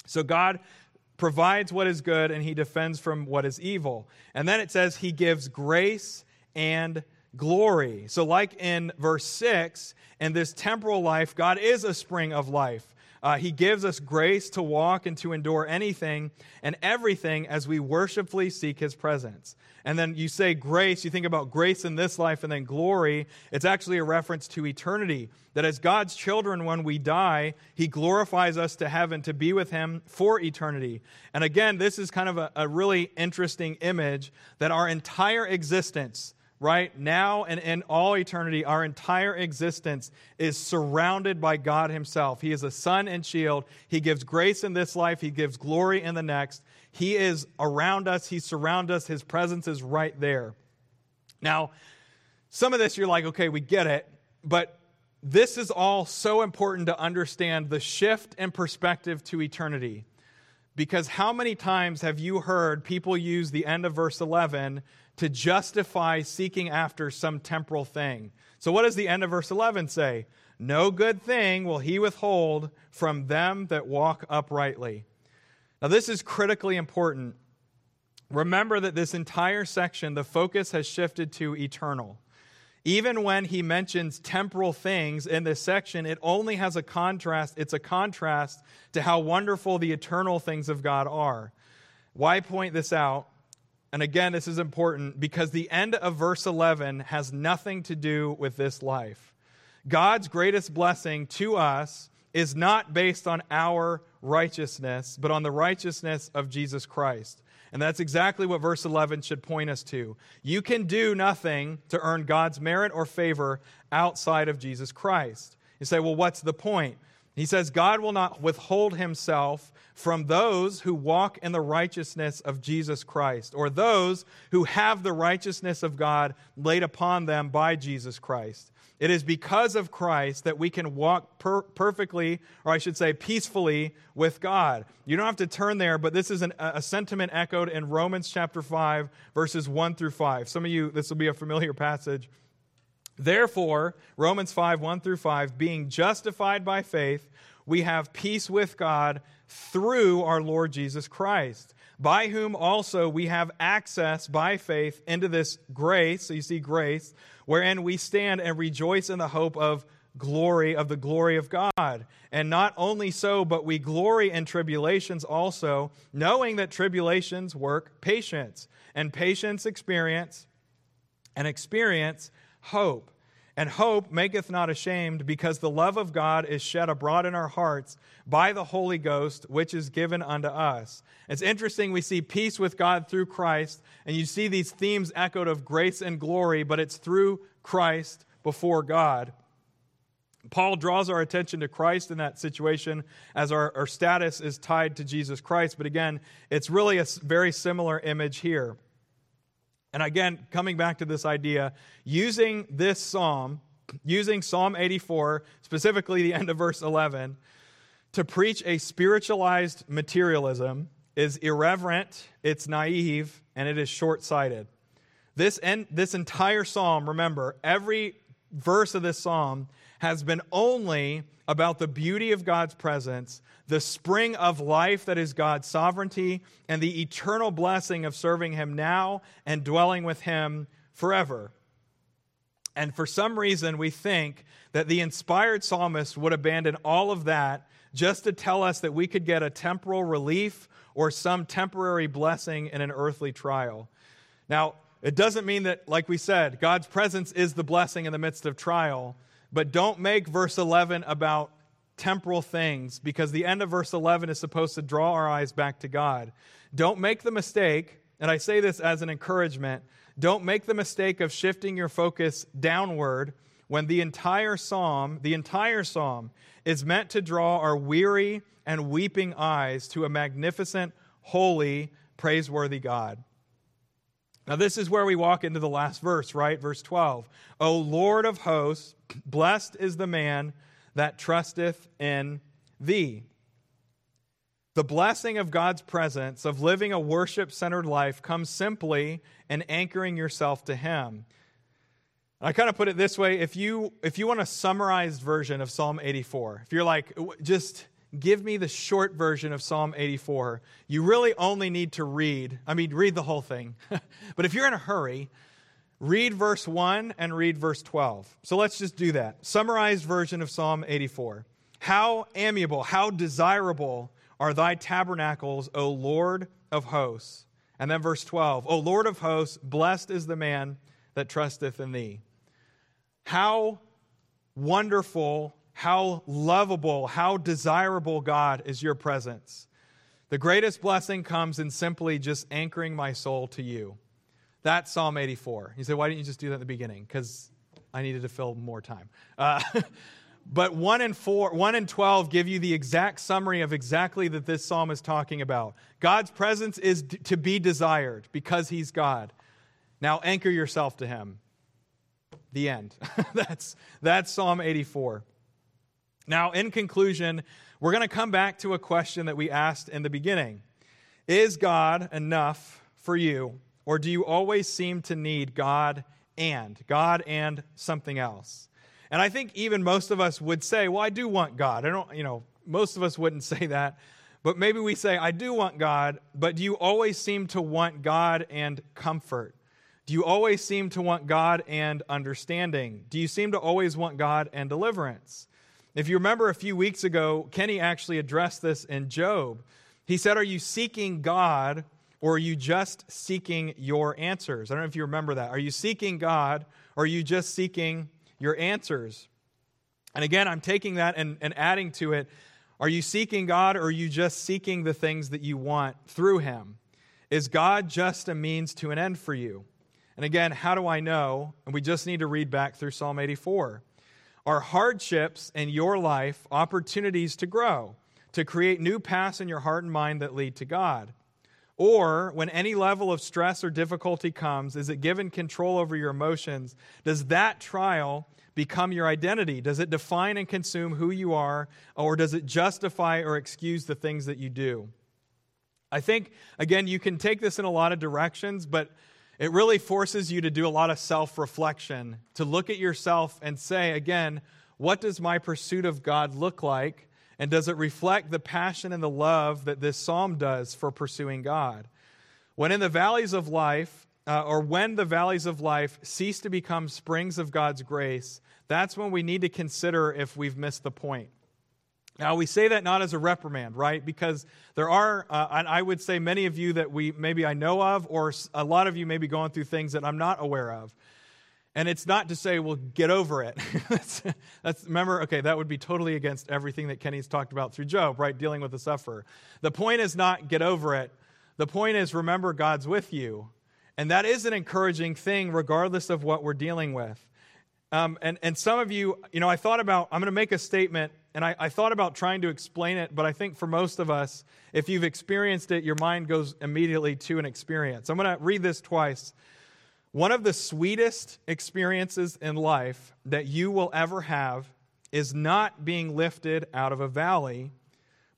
So God provides what is good, and he defends from what is evil. And then it says he gives grace and glory. So, like in verse 6, in this temporal life, God is a spring of life. Uh, he gives us grace to walk and to endure anything and everything as we worshipfully seek his presence. And then you say grace, you think about grace in this life and then glory. It's actually a reference to eternity. That as God's children, when we die, he glorifies us to heaven to be with him for eternity. And again, this is kind of a, a really interesting image that our entire existence right? Now and in all eternity, our entire existence is surrounded by God Himself. He is a sun and shield. He gives grace in this life, He gives glory in the next. He is around us, He surrounds us, His presence is right there. Now, some of this you're like, okay, we get it, but this is all so important to understand the shift in perspective to eternity. Because how many times have you heard people use the end of verse 11 to justify seeking after some temporal thing? So, what does the end of verse 11 say? No good thing will he withhold from them that walk uprightly. Now, this is critically important. Remember that this entire section, the focus has shifted to eternal. Even when he mentions temporal things in this section, it only has a contrast. It's a contrast to how wonderful the eternal things of God are. Why point this out? And again, this is important because the end of verse 11 has nothing to do with this life. God's greatest blessing to us is not based on our righteousness, but on the righteousness of Jesus Christ. And that's exactly what verse 11 should point us to. You can do nothing to earn God's merit or favor outside of Jesus Christ. You say, well, what's the point? He says, God will not withhold himself from those who walk in the righteousness of Jesus Christ, or those who have the righteousness of God laid upon them by Jesus Christ. It is because of Christ that we can walk per- perfectly, or I should say peacefully, with God. You don't have to turn there, but this is an, a sentiment echoed in Romans chapter 5, verses 1 through 5. Some of you, this will be a familiar passage. Therefore, Romans 5, 1 through 5, being justified by faith, we have peace with God through our Lord Jesus Christ, by whom also we have access by faith into this grace. So you see, grace wherein we stand and rejoice in the hope of glory of the glory of God. And not only so, but we glory in tribulations also, knowing that tribulations work patience, and patience experience, and experience hope. And hope maketh not ashamed, because the love of God is shed abroad in our hearts by the Holy Ghost, which is given unto us. It's interesting, we see peace with God through Christ, and you see these themes echoed of grace and glory, but it's through Christ before God. Paul draws our attention to Christ in that situation as our, our status is tied to Jesus Christ. But again, it's really a very similar image here. And again, coming back to this idea, using this psalm, using Psalm 84, specifically the end of verse 11, to preach a spiritualized materialism is irreverent, it's naive, and it is short sighted. This, en- this entire psalm, remember, every verse of this psalm has been only about the beauty of God's presence, the spring of life that is God's sovereignty, and the eternal blessing of serving Him now and dwelling with Him forever. And for some reason, we think that the inspired psalmist would abandon all of that just to tell us that we could get a temporal relief or some temporary blessing in an earthly trial. Now, it doesn't mean that, like we said, God's presence is the blessing in the midst of trial. But don't make verse 11 about temporal things because the end of verse 11 is supposed to draw our eyes back to God. Don't make the mistake, and I say this as an encouragement, don't make the mistake of shifting your focus downward when the entire psalm, the entire psalm is meant to draw our weary and weeping eyes to a magnificent, holy, praiseworthy God. Now, this is where we walk into the last verse, right? Verse 12. O Lord of hosts, blessed is the man that trusteth in thee. The blessing of God's presence, of living a worship centered life, comes simply in anchoring yourself to Him. I kind of put it this way if you, if you want a summarized version of Psalm 84, if you're like, just give me the short version of Psalm 84. You really only need to read, I mean, read the whole thing. but if you're in a hurry, read verse 1 and read verse 12. So let's just do that. Summarized version of Psalm 84. How amiable, how desirable are thy tabernacles, O Lord of hosts. And then verse 12, O Lord of hosts, blessed is the man that trusteth in thee. How wonderful how lovable, how desirable, God, is your presence. The greatest blessing comes in simply just anchoring my soul to you. That's Psalm 84. You say, why didn't you just do that at the beginning? Because I needed to fill more time. Uh, but 1 and 4, 1 and 12 give you the exact summary of exactly that this psalm is talking about. God's presence is d- to be desired because he's God. Now anchor yourself to him. The end. that's, that's Psalm 84. Now, in conclusion, we're going to come back to a question that we asked in the beginning Is God enough for you, or do you always seem to need God and, God and something else? And I think even most of us would say, Well, I do want God. I don't, you know, most of us wouldn't say that. But maybe we say, I do want God, but do you always seem to want God and comfort? Do you always seem to want God and understanding? Do you seem to always want God and deliverance? If you remember a few weeks ago, Kenny actually addressed this in Job. He said, Are you seeking God or are you just seeking your answers? I don't know if you remember that. Are you seeking God or are you just seeking your answers? And again, I'm taking that and, and adding to it. Are you seeking God or are you just seeking the things that you want through Him? Is God just a means to an end for you? And again, how do I know? And we just need to read back through Psalm 84. Are hardships in your life opportunities to grow, to create new paths in your heart and mind that lead to God? Or when any level of stress or difficulty comes, is it given control over your emotions? Does that trial become your identity? Does it define and consume who you are, or does it justify or excuse the things that you do? I think, again, you can take this in a lot of directions, but it really forces you to do a lot of self reflection, to look at yourself and say, again, what does my pursuit of God look like? And does it reflect the passion and the love that this psalm does for pursuing God? When in the valleys of life, uh, or when the valleys of life cease to become springs of God's grace, that's when we need to consider if we've missed the point. Now, we say that not as a reprimand, right? Because there are, uh, and I would say many of you that we maybe I know of, or a lot of you may be going through things that I'm not aware of. And it's not to say, well, get over it. that's, that's, remember, okay, that would be totally against everything that Kenny's talked about through Job, right? Dealing with the sufferer. The point is not get over it. The point is remember God's with you. And that is an encouraging thing, regardless of what we're dealing with. Um, and, and some of you, you know, I thought about, I'm going to make a statement and I, I, thought about trying to explain it, but I think for most of us, if you've experienced it, your mind goes immediately to an experience. I'm going to read this twice. One of the sweetest experiences in life that you will ever have is not being lifted out of a valley,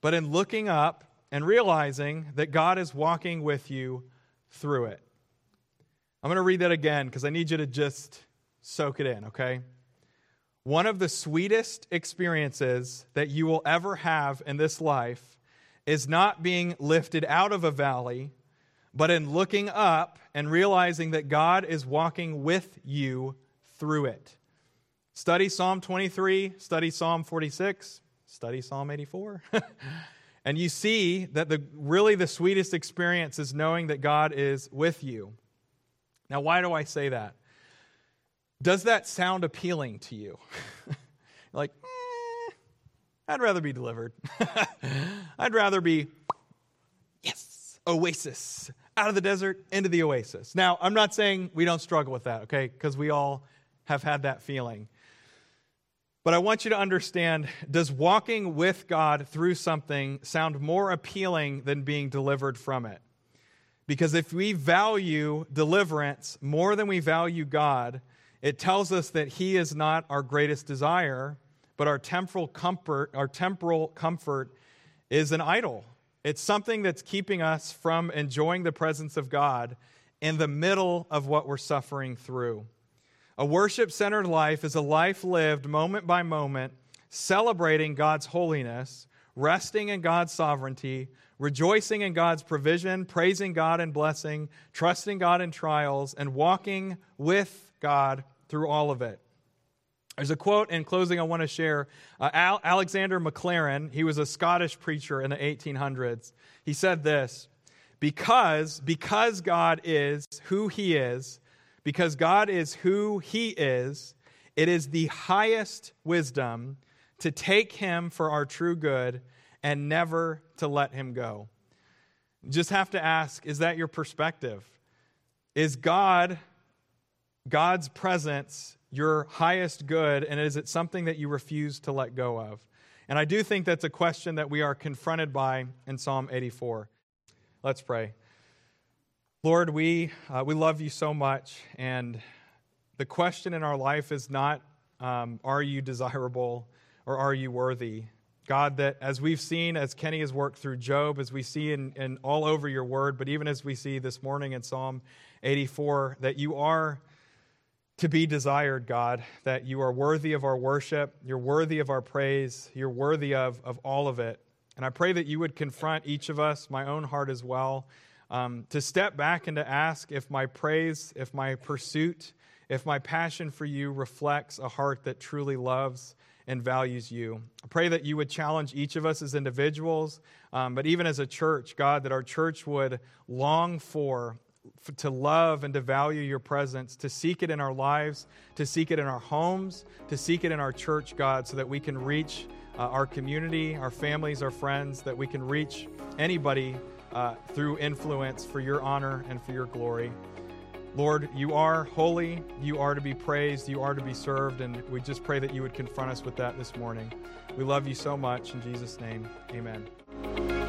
but in looking up and realizing that God is walking with you through it. I'm going to read that again because I need you to just soak it in, okay? One of the sweetest experiences that you will ever have in this life is not being lifted out of a valley, but in looking up and realizing that God is walking with you through it. Study Psalm 23, study Psalm 46, study Psalm 84. and you see that the really the sweetest experience is knowing that God is with you. Now, why do I say that? Does that sound appealing to you? like, eh, I'd rather be delivered. I'd rather be, yes, oasis, out of the desert into the oasis. Now, I'm not saying we don't struggle with that, okay? Because we all have had that feeling. But I want you to understand does walking with God through something sound more appealing than being delivered from it? Because if we value deliverance more than we value God, it tells us that he is not our greatest desire, but our temporal comfort, our temporal comfort is an idol. It's something that's keeping us from enjoying the presence of God in the middle of what we're suffering through. A worship centered life is a life lived moment by moment, celebrating God's holiness, resting in God's sovereignty, rejoicing in God's provision, praising God in blessing, trusting God in trials, and walking with God through all of it. There's a quote in closing I want to share. Uh, Al- Alexander Maclaren, he was a Scottish preacher in the 1800s. He said this because, because God is who he is, because God is who he is, it is the highest wisdom to take him for our true good and never to let him go. just have to ask is that your perspective? Is God, God's presence, your highest good, and is it something that you refuse to let go of? And I do think that's a question that we are confronted by in Psalm 84. Let's pray. Lord, we, uh, we love you so much, and the question in our life is not, um, are you desirable or are you worthy? God, that as we've seen, as Kenny has worked through Job, as we see in, in all over your word, but even as we see this morning in Psalm 84, that you are to be desired, God, that you are worthy of our worship, you're worthy of our praise, you're worthy of, of all of it. And I pray that you would confront each of us, my own heart as well, um, to step back and to ask if my praise, if my pursuit, if my passion for you reflects a heart that truly loves and values you. I pray that you would challenge each of us as individuals, um, but even as a church, God, that our church would long for to love and to value your presence, to seek it in our lives, to seek it in our homes, to seek it in our church, God, so that we can reach uh, our community, our families, our friends, that we can reach anybody uh, through influence for your honor and for your glory. Lord, you are holy, you are to be praised, you are to be served, and we just pray that you would confront us with that this morning. We love you so much. In Jesus' name, amen.